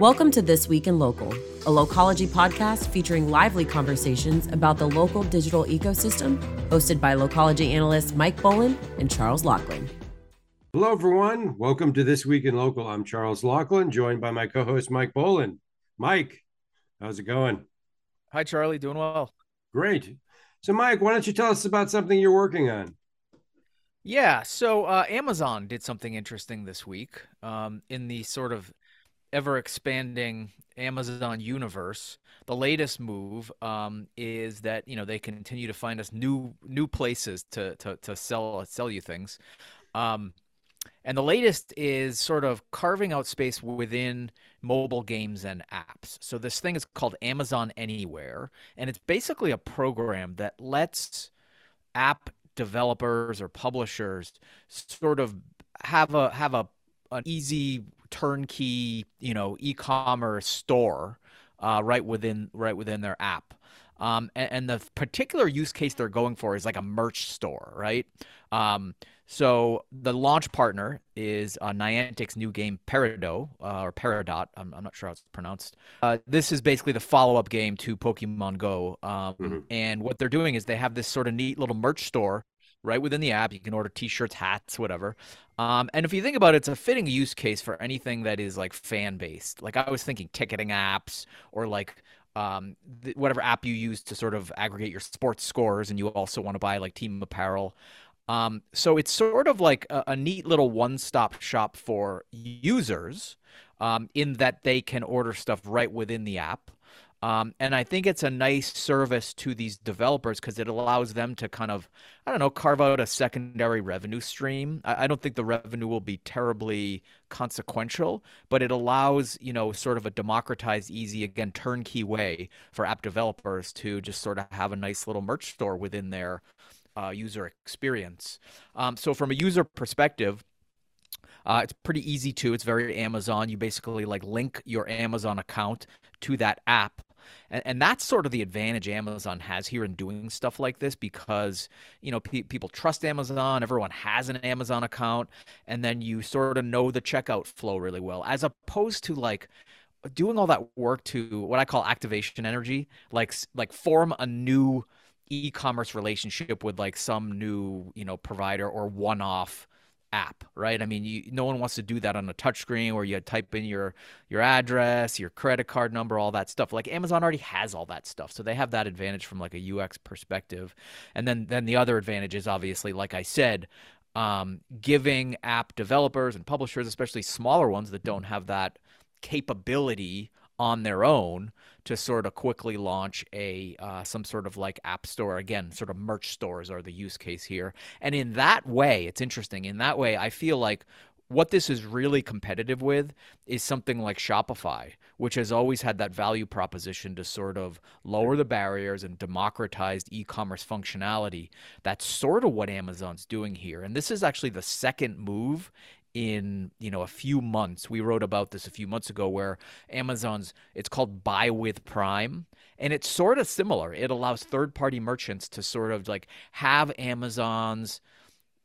Welcome to This Week in Local, a Localogy podcast featuring lively conversations about the local digital ecosystem, hosted by Localogy analysts Mike Boland and Charles Laughlin. Hello, everyone. Welcome to This Week in Local. I'm Charles Laughlin, joined by my co host, Mike Boland. Mike, how's it going? Hi, Charlie. Doing well. Great. So, Mike, why don't you tell us about something you're working on? Yeah, so uh, Amazon did something interesting this week um, in the sort of ever expanding Amazon universe. The latest move um, is that you know they continue to find us new new places to to, to sell sell you things. Um, and the latest is sort of carving out space within mobile games and apps. So this thing is called Amazon Anywhere, and it's basically a program that lets app developers or publishers sort of have a have a an easy turnkey, you know, e-commerce store uh, right within right within their app. Um, and, and, the particular use case they're going for is like a merch store, right? Um, so the launch partner is uh, Niantic's new game Peridot uh, or Peridot. I'm, I'm, not sure how it's pronounced. Uh, this is basically the follow-up game to Pokemon Go. Um, mm-hmm. And what they're doing is they have this sort of neat little merch store right within the app. You can order T-shirts, hats, whatever. Um, and if you think about it, it's a fitting use case for anything that is like fan-based. Like I was thinking ticketing apps or like um, th- whatever app you use to sort of aggregate your sports scores, and you also want to buy like team apparel. Um, so it's sort of like a, a neat little one-stop shop for users um, in that they can order stuff right within the app. Um, and I think it's a nice service to these developers because it allows them to kind of, I don't know, carve out a secondary revenue stream. I, I, don't think the revenue will be terribly consequential, but it allows, you know, sort of a democratized, easy, again, turnkey way for app developers to just sort of have a nice little merch store within their uh, user experience. Um, so from a user perspective, uh, it's pretty easy too. It's very Amazon. You basically like link your Amazon account to that app. And, and that's sort of the advantage Amazon has here in doing stuff like this because, you know, pe- people trust Amazon. Everyone has an Amazon account. And then you sort of know the checkout flow really well, as opposed to like, doing all that work to what I call activation energy, like like form a new e-commerce relationship with like some new you know provider or one-off app right? I mean you, no one wants to do that on a touchscreen where you type in your your address your credit card number all that stuff. Like amazon already has all that stuff so they have that advantage from like a ux perspective. And then then the other advantage is obviously like i said um, giving app developers and publishers especially smaller ones that don't have that capability on their own to sort of quickly launch a uh, some sort of like app store again sort of merch stores are the use case here and in that way it's interesting in that way i feel like what this is really competitive with is something like Shopify, which has always had that value proposition to sort of lower the barriers and democratize e commerce functionality. That's sort of what Amazon's doing here. And this is actually the second move in you know a few months. We wrote about this a few months ago where amazon's it's called buy with prime and it's sort of similar. It allows third party merchants to sort of like have amazon's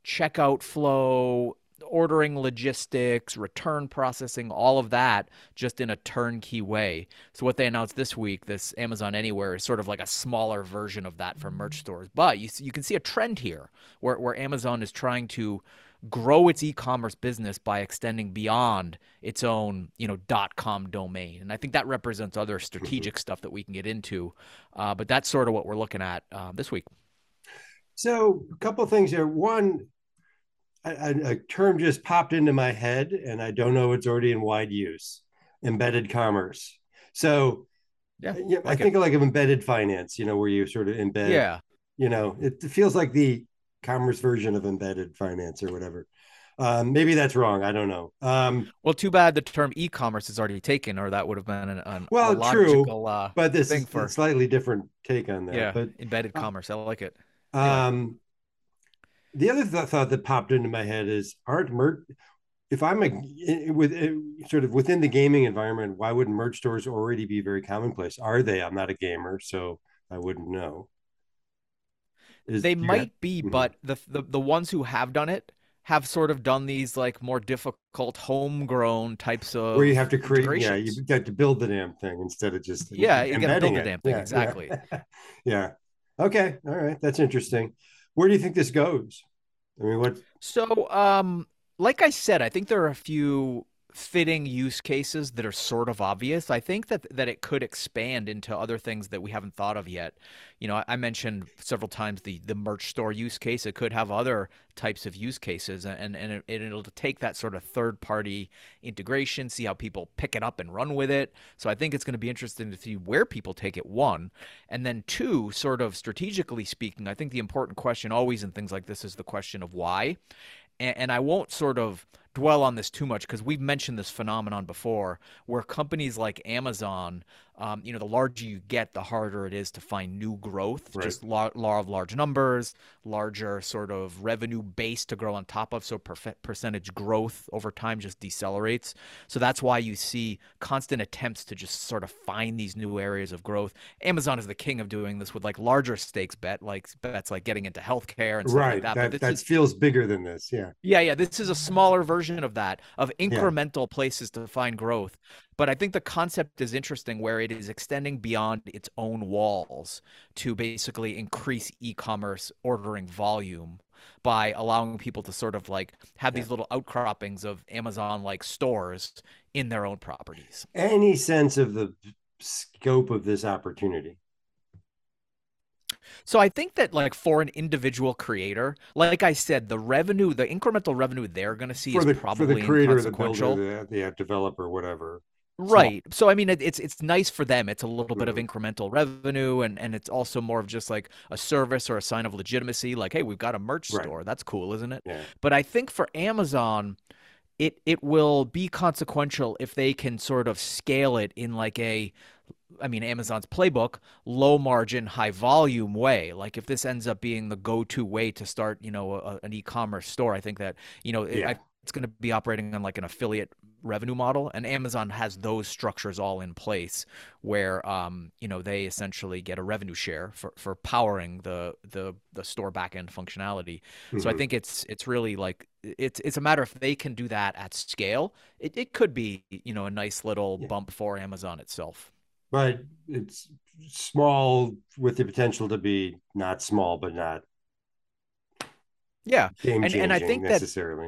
checkout flow ordering logistics return processing all of that just in a turnkey way. So what they announced this week this amazon anywhere is sort of like a smaller version of that for merch mm-hmm. stores. But you, you can see a trend here where, where amazon is trying to grow its e-commerce business by extending beyond its own you know dot com domain. And i think that represents other strategic stuff that we can get into. Uh, but that's sort of what we're looking at uh, this week. So a couple things here. One a, a, term just popped into my head and i don't know it's already in wide use. Embedded commerce. So yeah, like i think it. like of embedded finance you know where you sort of embed yeah. you know it feels like the commerce version of embedded finance or whatever. Um, maybe that's wrong. I don't know. Um, well, too bad the term e-commerce is already taken, or that would have been an, an well, a logical, true. Uh, but this is for, a slightly different take on that. Yeah, but, embedded uh, commerce. I like it. Um, yeah. the other th- thought that popped into my head is aren't merch. If I'm a with sort of within the gaming environment, why wouldn't merch stores already be very commonplace? Are they? I'm not a gamer, so I wouldn't know. Is, they might be, mm-hmm. but the, the the ones who have done it have sort of done these like more difficult homegrown types of where you have to create yeah you got to build the damn thing instead of just yeah you got to build the damn thing yeah, exactly. Yeah. yeah. Okay all right that's interesting. Where do you think this goes? I mean what so um like i said i think there are a few fitting use cases that are sort of obvious. I think that that it could expand into other things that we haven't thought of yet. You know, I mentioned several times the the merch store use case. It could have other types of use cases, and and it, it'll take that sort of third party integration, see how people pick it up and run with it. So I think it's going to be interesting to see where people take it. One, and then two, sort of strategically speaking, I think the important question always in things like this is the question of why, and, and I won't sort of dwell on this too much because we've mentioned this phenomenon before where companies like Amazon um, you know, the larger you get, the harder it is to find new growth. Right. Just law, law of large numbers, larger sort of revenue base to grow on top of. So per- percentage growth over time just decelerates. So that's why you see constant attempts to just sort of find these new areas of growth. Amazon is the king of doing this with like larger stakes bet, like bets like getting into healthcare and stuff right. like that. That, that is, feels bigger than this. Yeah. Yeah, yeah. This is a smaller version of that, of incremental yeah. places to find growth. But I think the concept is interesting where it is extending beyond its own walls to basically increase e commerce ordering volume by allowing people to sort of like have these little outcroppings of Amazon like stores in their own properties. Any sense of the scope of this opportunity? So I think that like for an individual creator, like I said, the revenue, the incremental revenue they're going to see for is the, probably for the creator, the builder, the, the developer, whatever. Right. So, I mean, it, it's it's nice for them. It's a little bit of mm-hmm. incremental revenue, and and it's also more of just like a service or a sign of legitimacy. Like, hey, we've got a merch right. store. That's cool, isn't it? Yeah. But I think for Amazon, it it will be consequential if they can sort of scale it in like a I mean, Amazon's playbook, low margin, high volume way. Like if this ends up being the go to way to start, you know, a, an e commerce store, I think that, you know, yeah. I, it's going to be operating on like an affiliate revenue model and amazon has those structures all in place where um, you know they essentially get a revenue share for, for powering the the the store backend functionality mm-hmm. so i mm-hmm. think it's it's really like it's it's a matter if they can do that at scale it, it could be you know a nice little yeah. bump for amazon itself but it's small with the potential to be not small but not yeah, and and I think that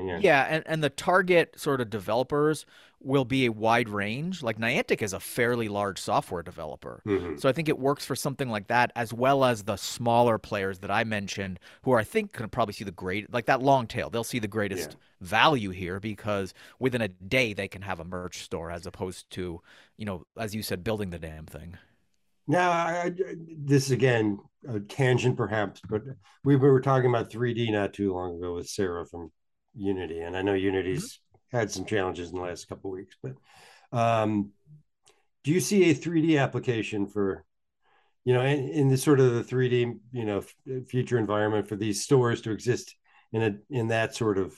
yeah, yeah and, and the target sort of developers will be a wide range. Like Niantic is a fairly large software developer, mm-hmm. so I think it works for something like that, as well as the smaller players that I mentioned, who are, I think can probably see the great like that long tail. They'll see the greatest yeah. value here because within a day they can have a merch store as opposed to you know, as you said, building the damn thing. Now, I, this again, a tangent perhaps, but we were talking about 3D not too long ago with Sarah from Unity, and I know Unity's mm-hmm. had some challenges in the last couple weeks. But um, do you see a 3D application for, you know, in, in the sort of the 3D, you know, f- future environment for these stores to exist in a in that sort of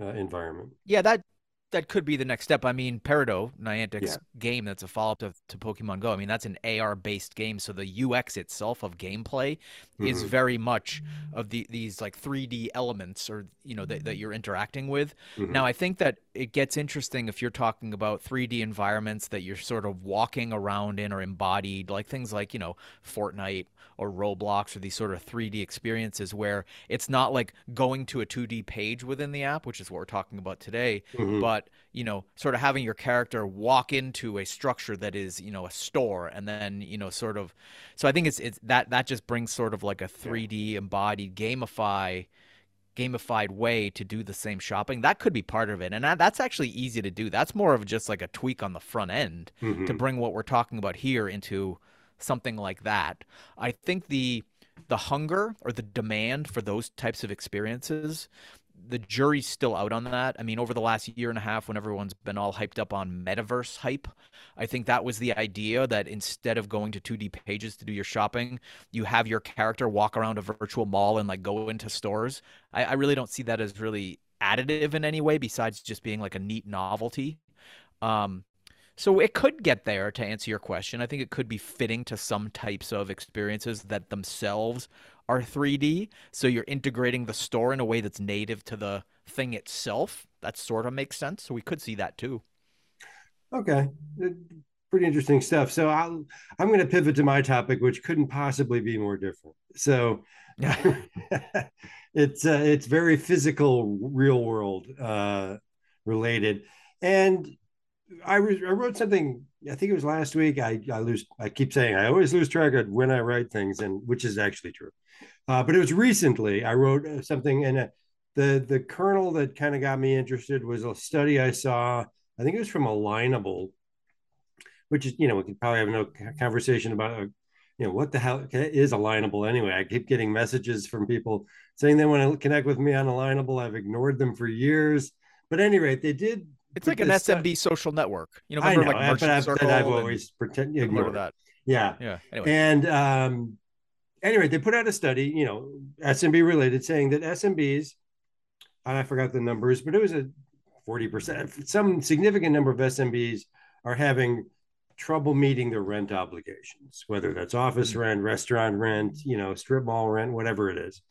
uh, environment? Yeah, that that could be the next step. I mean, Peridot, Niantic's yeah. game that's a follow up to, to Pokemon Go. I mean, that's an AR based game, so the UX itself of gameplay mm-hmm. is very much of the these like 3D elements or you know that, that you're interacting with. Mm-hmm. Now, I think that it gets interesting if you're talking about 3D environments that you're sort of walking around in or embodied, like things like you know Fortnite or Roblox or these sort of 3D experiences where it's not like going to a 2D page within the app, which is what we're talking about today, mm-hmm. but you know, sort of having your character walk into a structure that is, you know, a store and then, you know, sort of so I think it's it's that that just brings sort of like a 3D embodied gamify gamified way to do the same shopping that could be part of it and that's actually easy to do that's more of just like a tweak on the front end mm-hmm. to bring what we're talking about here into something like that. I think the the hunger or the demand for those types of experiences the jury's still out on that. I mean, over the last year and a half, when everyone's been all hyped up on metaverse hype, I think that was the idea that instead of going to 2D pages to do your shopping, you have your character walk around a virtual mall and like go into stores. I, I really don't see that as really additive in any way besides just being like a neat novelty. Um, So it could get there to answer your question. I think it could be fitting to some types of experiences that themselves are 3D. So you're integrating the store in a way that's native to the thing itself. That sort of makes sense. So we could see that too. Okay. Pretty interesting stuff. So I'll, I'm going to pivot to my topic, which couldn't possibly be more different. So it's uh, it's very physical, real world uh, related, and I, re- I wrote something. I think it was last week. I I lose. I keep saying I always lose track of when I write things, and which is actually true. Uh, but it was recently. I wrote uh, something, and uh, the the kernel that kind of got me interested was a study I saw. I think it was from Alignable, which is you know we could probably have no conversation about uh, you know what the hell is alignable anyway i keep getting messages from people saying they want to connect with me on alignable i've ignored them for years but at any rate they did it's like an SMB social network. You know, I know, like but I've, I've always pretended ignore that. Yeah. Yeah. Anyway. And um, anyway, they put out a study, you know, SMB related, saying that SMBs, I forgot the numbers, but it was a 40%, some significant number of SMBs are having trouble meeting their rent obligations, whether that's office mm-hmm. rent, restaurant rent, you know, strip mall rent, whatever it is.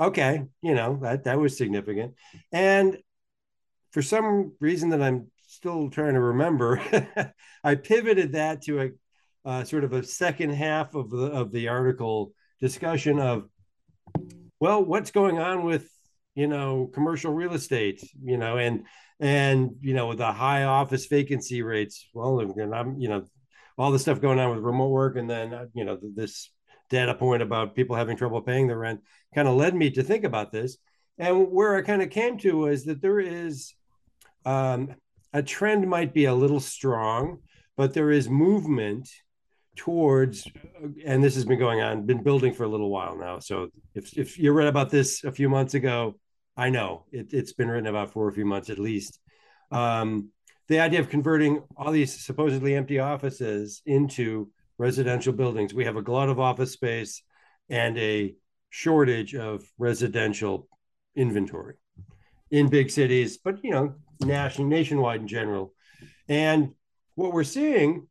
Okay, you know, that that was significant. And for some reason that I'm still trying to remember, I pivoted that to a uh, sort of a second half of the of the article discussion of, well, what's going on with you know commercial real estate, you know, and and you know the high office vacancy rates. Well, and I'm you know all the stuff going on with remote work, and then you know this data point about people having trouble paying the rent kind of led me to think about this. And where I kind of came to was that there is um, a trend might be a little strong, but there is movement towards, and this has been going on, been building for a little while now. So if, if you read about this a few months ago, I know it, has been written about for a few months at least. Um, the idea of converting all these supposedly empty offices into residential buildings. We have a glut of office space and a shortage of residential inventory in big cities, but you know, national, nationwide in general. And what we're seeing,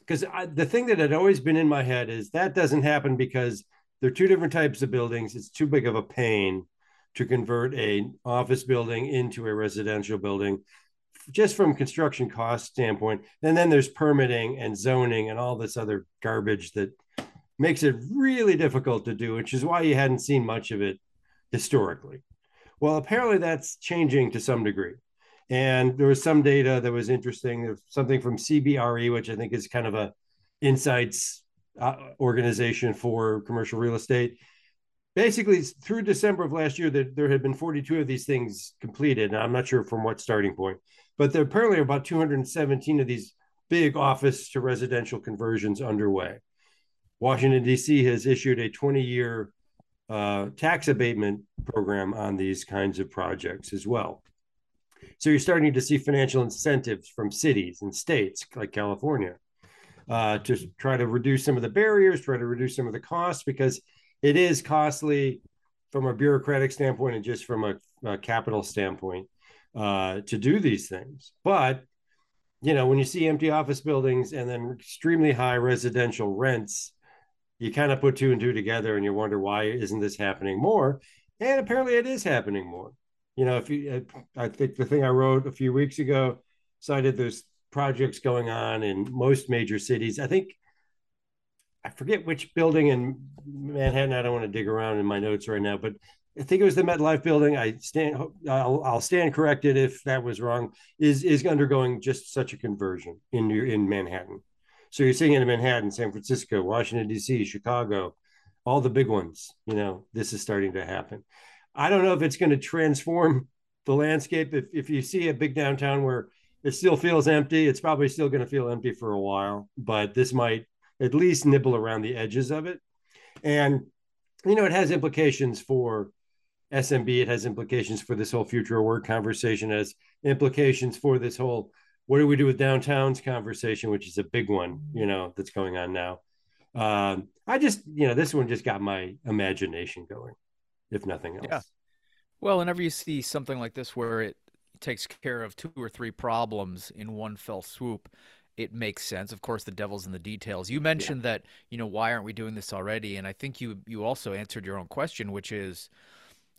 because the thing that had always been in my head is that doesn't happen because there are two different types of buildings. It's too big of a pain to convert a office building into a residential building just from construction cost standpoint and then there's permitting and zoning and all this other garbage that makes it really difficult to do which is why you hadn't seen much of it historically well apparently that's changing to some degree and there was some data that was interesting. There's something from CBRE, which I think is kind of a insights uh, organization for commercial real estate. Basically, through December of last year, that there had been 42 of these things completed. And I'm not sure from what starting point, but there apparently are about 217 of these big office to residential conversions underway. Washington, D.C. has issued a 20 year uh, tax abatement program on these kinds of projects as well. So you're starting to see financial incentives from cities and states like California uh, to try to reduce some of the barriers, try to reduce some of the costs because it is costly from a bureaucratic standpoint and just from a, a capital standpoint uh, to do these things. But you know, when you see empty office buildings and then extremely high residential rents, you kind of put two and two together and you wonder why isn't this happening more? And apparently it is happening more you know, if you, I think the thing I wrote a few weeks ago cited there's projects going on in most major cities. I think I forget which building in Manhattan. I don't want to dig around in my notes right now, but I think it was the MetLife building. I stand. I'll, I'll stand corrected if that was wrong. Is is undergoing just such a conversion in in Manhattan. So you're seeing it in Manhattan, San Francisco, Washington D.C., Chicago, all the big ones. You know, this is starting to happen. I don't know if it's going to transform the landscape. If, if you see a big downtown where it still feels empty, it's probably still going to feel empty for a while, but this might at least nibble around the edges of it. And, you know, it has implications for SMB, it has implications for this whole future of work conversation, it has implications for this whole what do we do with downtowns conversation, which is a big one, you know, that's going on now. Um, I just, you know, this one just got my imagination going if nothing else. Yeah. Well, whenever you see something like this where it takes care of two or three problems in one fell swoop, it makes sense. Of course, the devil's in the details. You mentioned yeah. that, you know, why aren't we doing this already? And I think you you also answered your own question, which is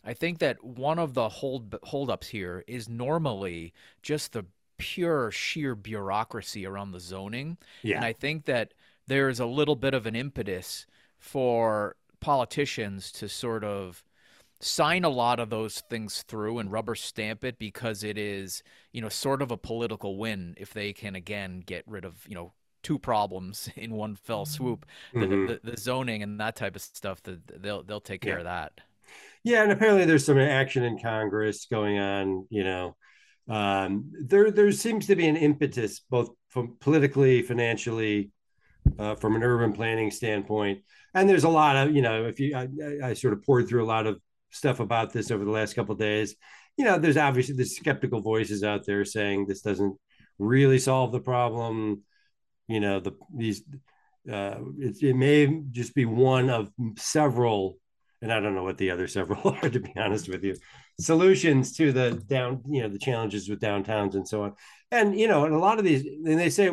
I think that one of the hold holdups here is normally just the pure sheer bureaucracy around the zoning. Yeah. And I think that there is a little bit of an impetus for politicians to sort of sign a lot of those things through and rubber stamp it because it is, you know, sort of a political win if they can again get rid of, you know, two problems in one fell swoop. Mm-hmm. The, the, the, zoning and that type of stuff, the, they'll they'll take care yeah. of that. Yeah, and apparently there's some action in Congress going on. You know, um, there there seems to be an impetus both from politically, financially, uh, from an urban planning standpoint. And there's a lot of you know, if you I, I sort of poured through a lot of stuff about this over the last couple days. You know, there's obviously the skeptical voices out there saying this doesn't really solve the problem. You know, the these uh, it, it may just be one of several, and I don't know what the other several are to be honest with you. Solutions to the down, you know, the challenges with downtowns and so on. And you know, and a lot of these, and they say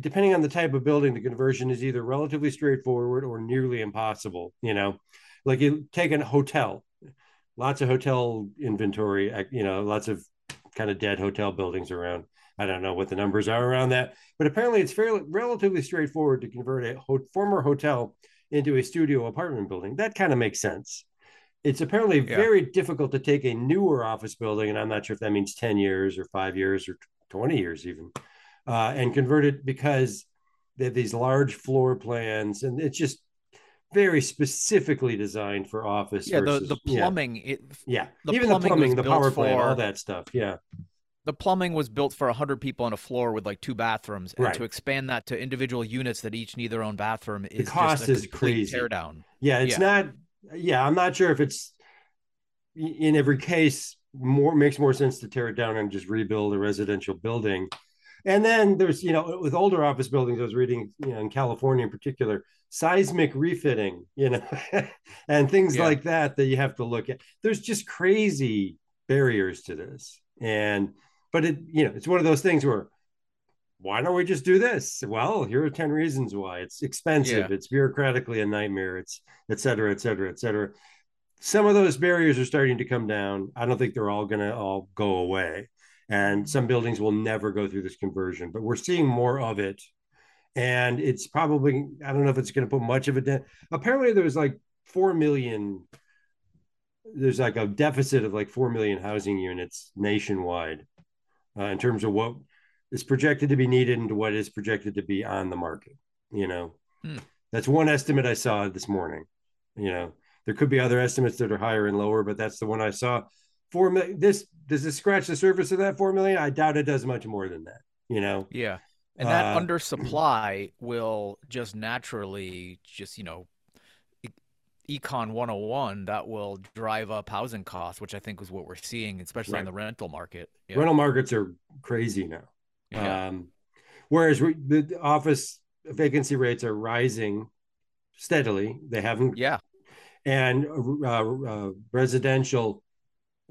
depending on the type of building, the conversion is either relatively straightforward or nearly impossible. You know, like you take a hotel lots of hotel inventory, you know, lots of kind of dead hotel buildings around. I don't know what the numbers are around that, but apparently it's fairly relatively straightforward to convert a ho- former hotel into a studio apartment building. That kind of makes sense. It's apparently yeah. very difficult to take a newer office building, and I'm not sure if that means 10 years or five years or 20 years even, uh, and convert it because they have these large floor plans, and it's just very specifically designed for office. Yeah, versus, the, the plumbing. Yeah, it, yeah. The even plumbing the plumbing, the power plant, all that stuff. Yeah. The plumbing was built for 100 people on a floor with like two bathrooms, and right. to expand that to individual units that each need their own bathroom is the cost is crazy. Tear down. Yeah, it's yeah. not. Yeah, I'm not sure if it's in every case more makes more sense to tear it down and just rebuild a residential building. And then there's you know with older office buildings, I was reading you know in California in particular, seismic refitting, you know, and things yeah. like that that you have to look at. There's just crazy barriers to this. And but it, you know, it's one of those things where why don't we just do this? Well, here are 10 reasons why. It's expensive, yeah. it's bureaucratically a nightmare, it's et cetera, et cetera, et cetera. Some of those barriers are starting to come down. I don't think they're all gonna all go away. And some buildings will never go through this conversion, but we're seeing more of it and it's probably I don't know if it's going to put much of it down. Apparently, there's like four million. There's like a deficit of like four million housing units nationwide, uh, in terms of what is projected to be needed and what is projected to be on the market. You know, hmm. that's one estimate I saw this morning. You know, there could be other estimates that are higher and lower, but that's the one I saw. Four million. This does this scratch the surface of that four million? I doubt it does much more than that. You know. Yeah. And that uh, undersupply will just naturally just, you know, econ 101 that will drive up housing costs, which I think is what we're seeing, especially right. in the rental market. Yeah. Rental markets are crazy now. Yeah. Um, whereas we, the office vacancy rates are rising steadily. They haven't. Yeah. And uh, uh, residential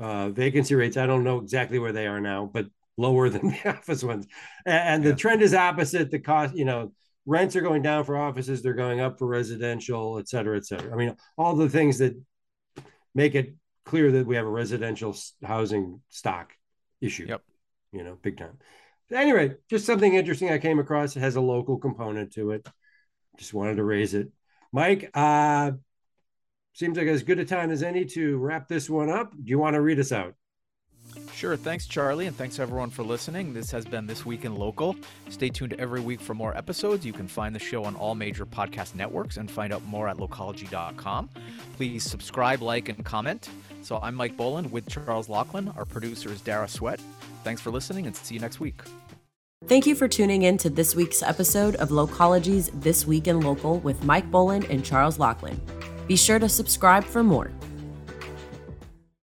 uh, vacancy rates, I don't know exactly where they are now, but lower than the office ones. And, the trend is opposite. The cost, you know, rents are going down for offices, they're going up for residential, et cetera, et cetera. I mean, all the things that make it clear that we have a residential housing stock issue. Yep. You know, big time. Anyway, just something interesting I came across. It has a local component to it. Just wanted to raise it. Mike, uh, seems like as good a time as any to wrap this one up. Do you want to read us out? Sure. Thanks, Charlie, and thanks everyone for listening. This has been This Week in Local. Stay tuned every week for more episodes. You can find the show on all major podcast networks and find out more at localogy.com. Please subscribe, like, and comment. So I'm Mike Boland with Charles Laughlin. Our producer is Dara Sweat. Thanks for listening and see you next week. Thank you for tuning in to this week's episode of Localogy's This Week in Local with Mike Boland and Charles Laughlin. Be sure to subscribe for more.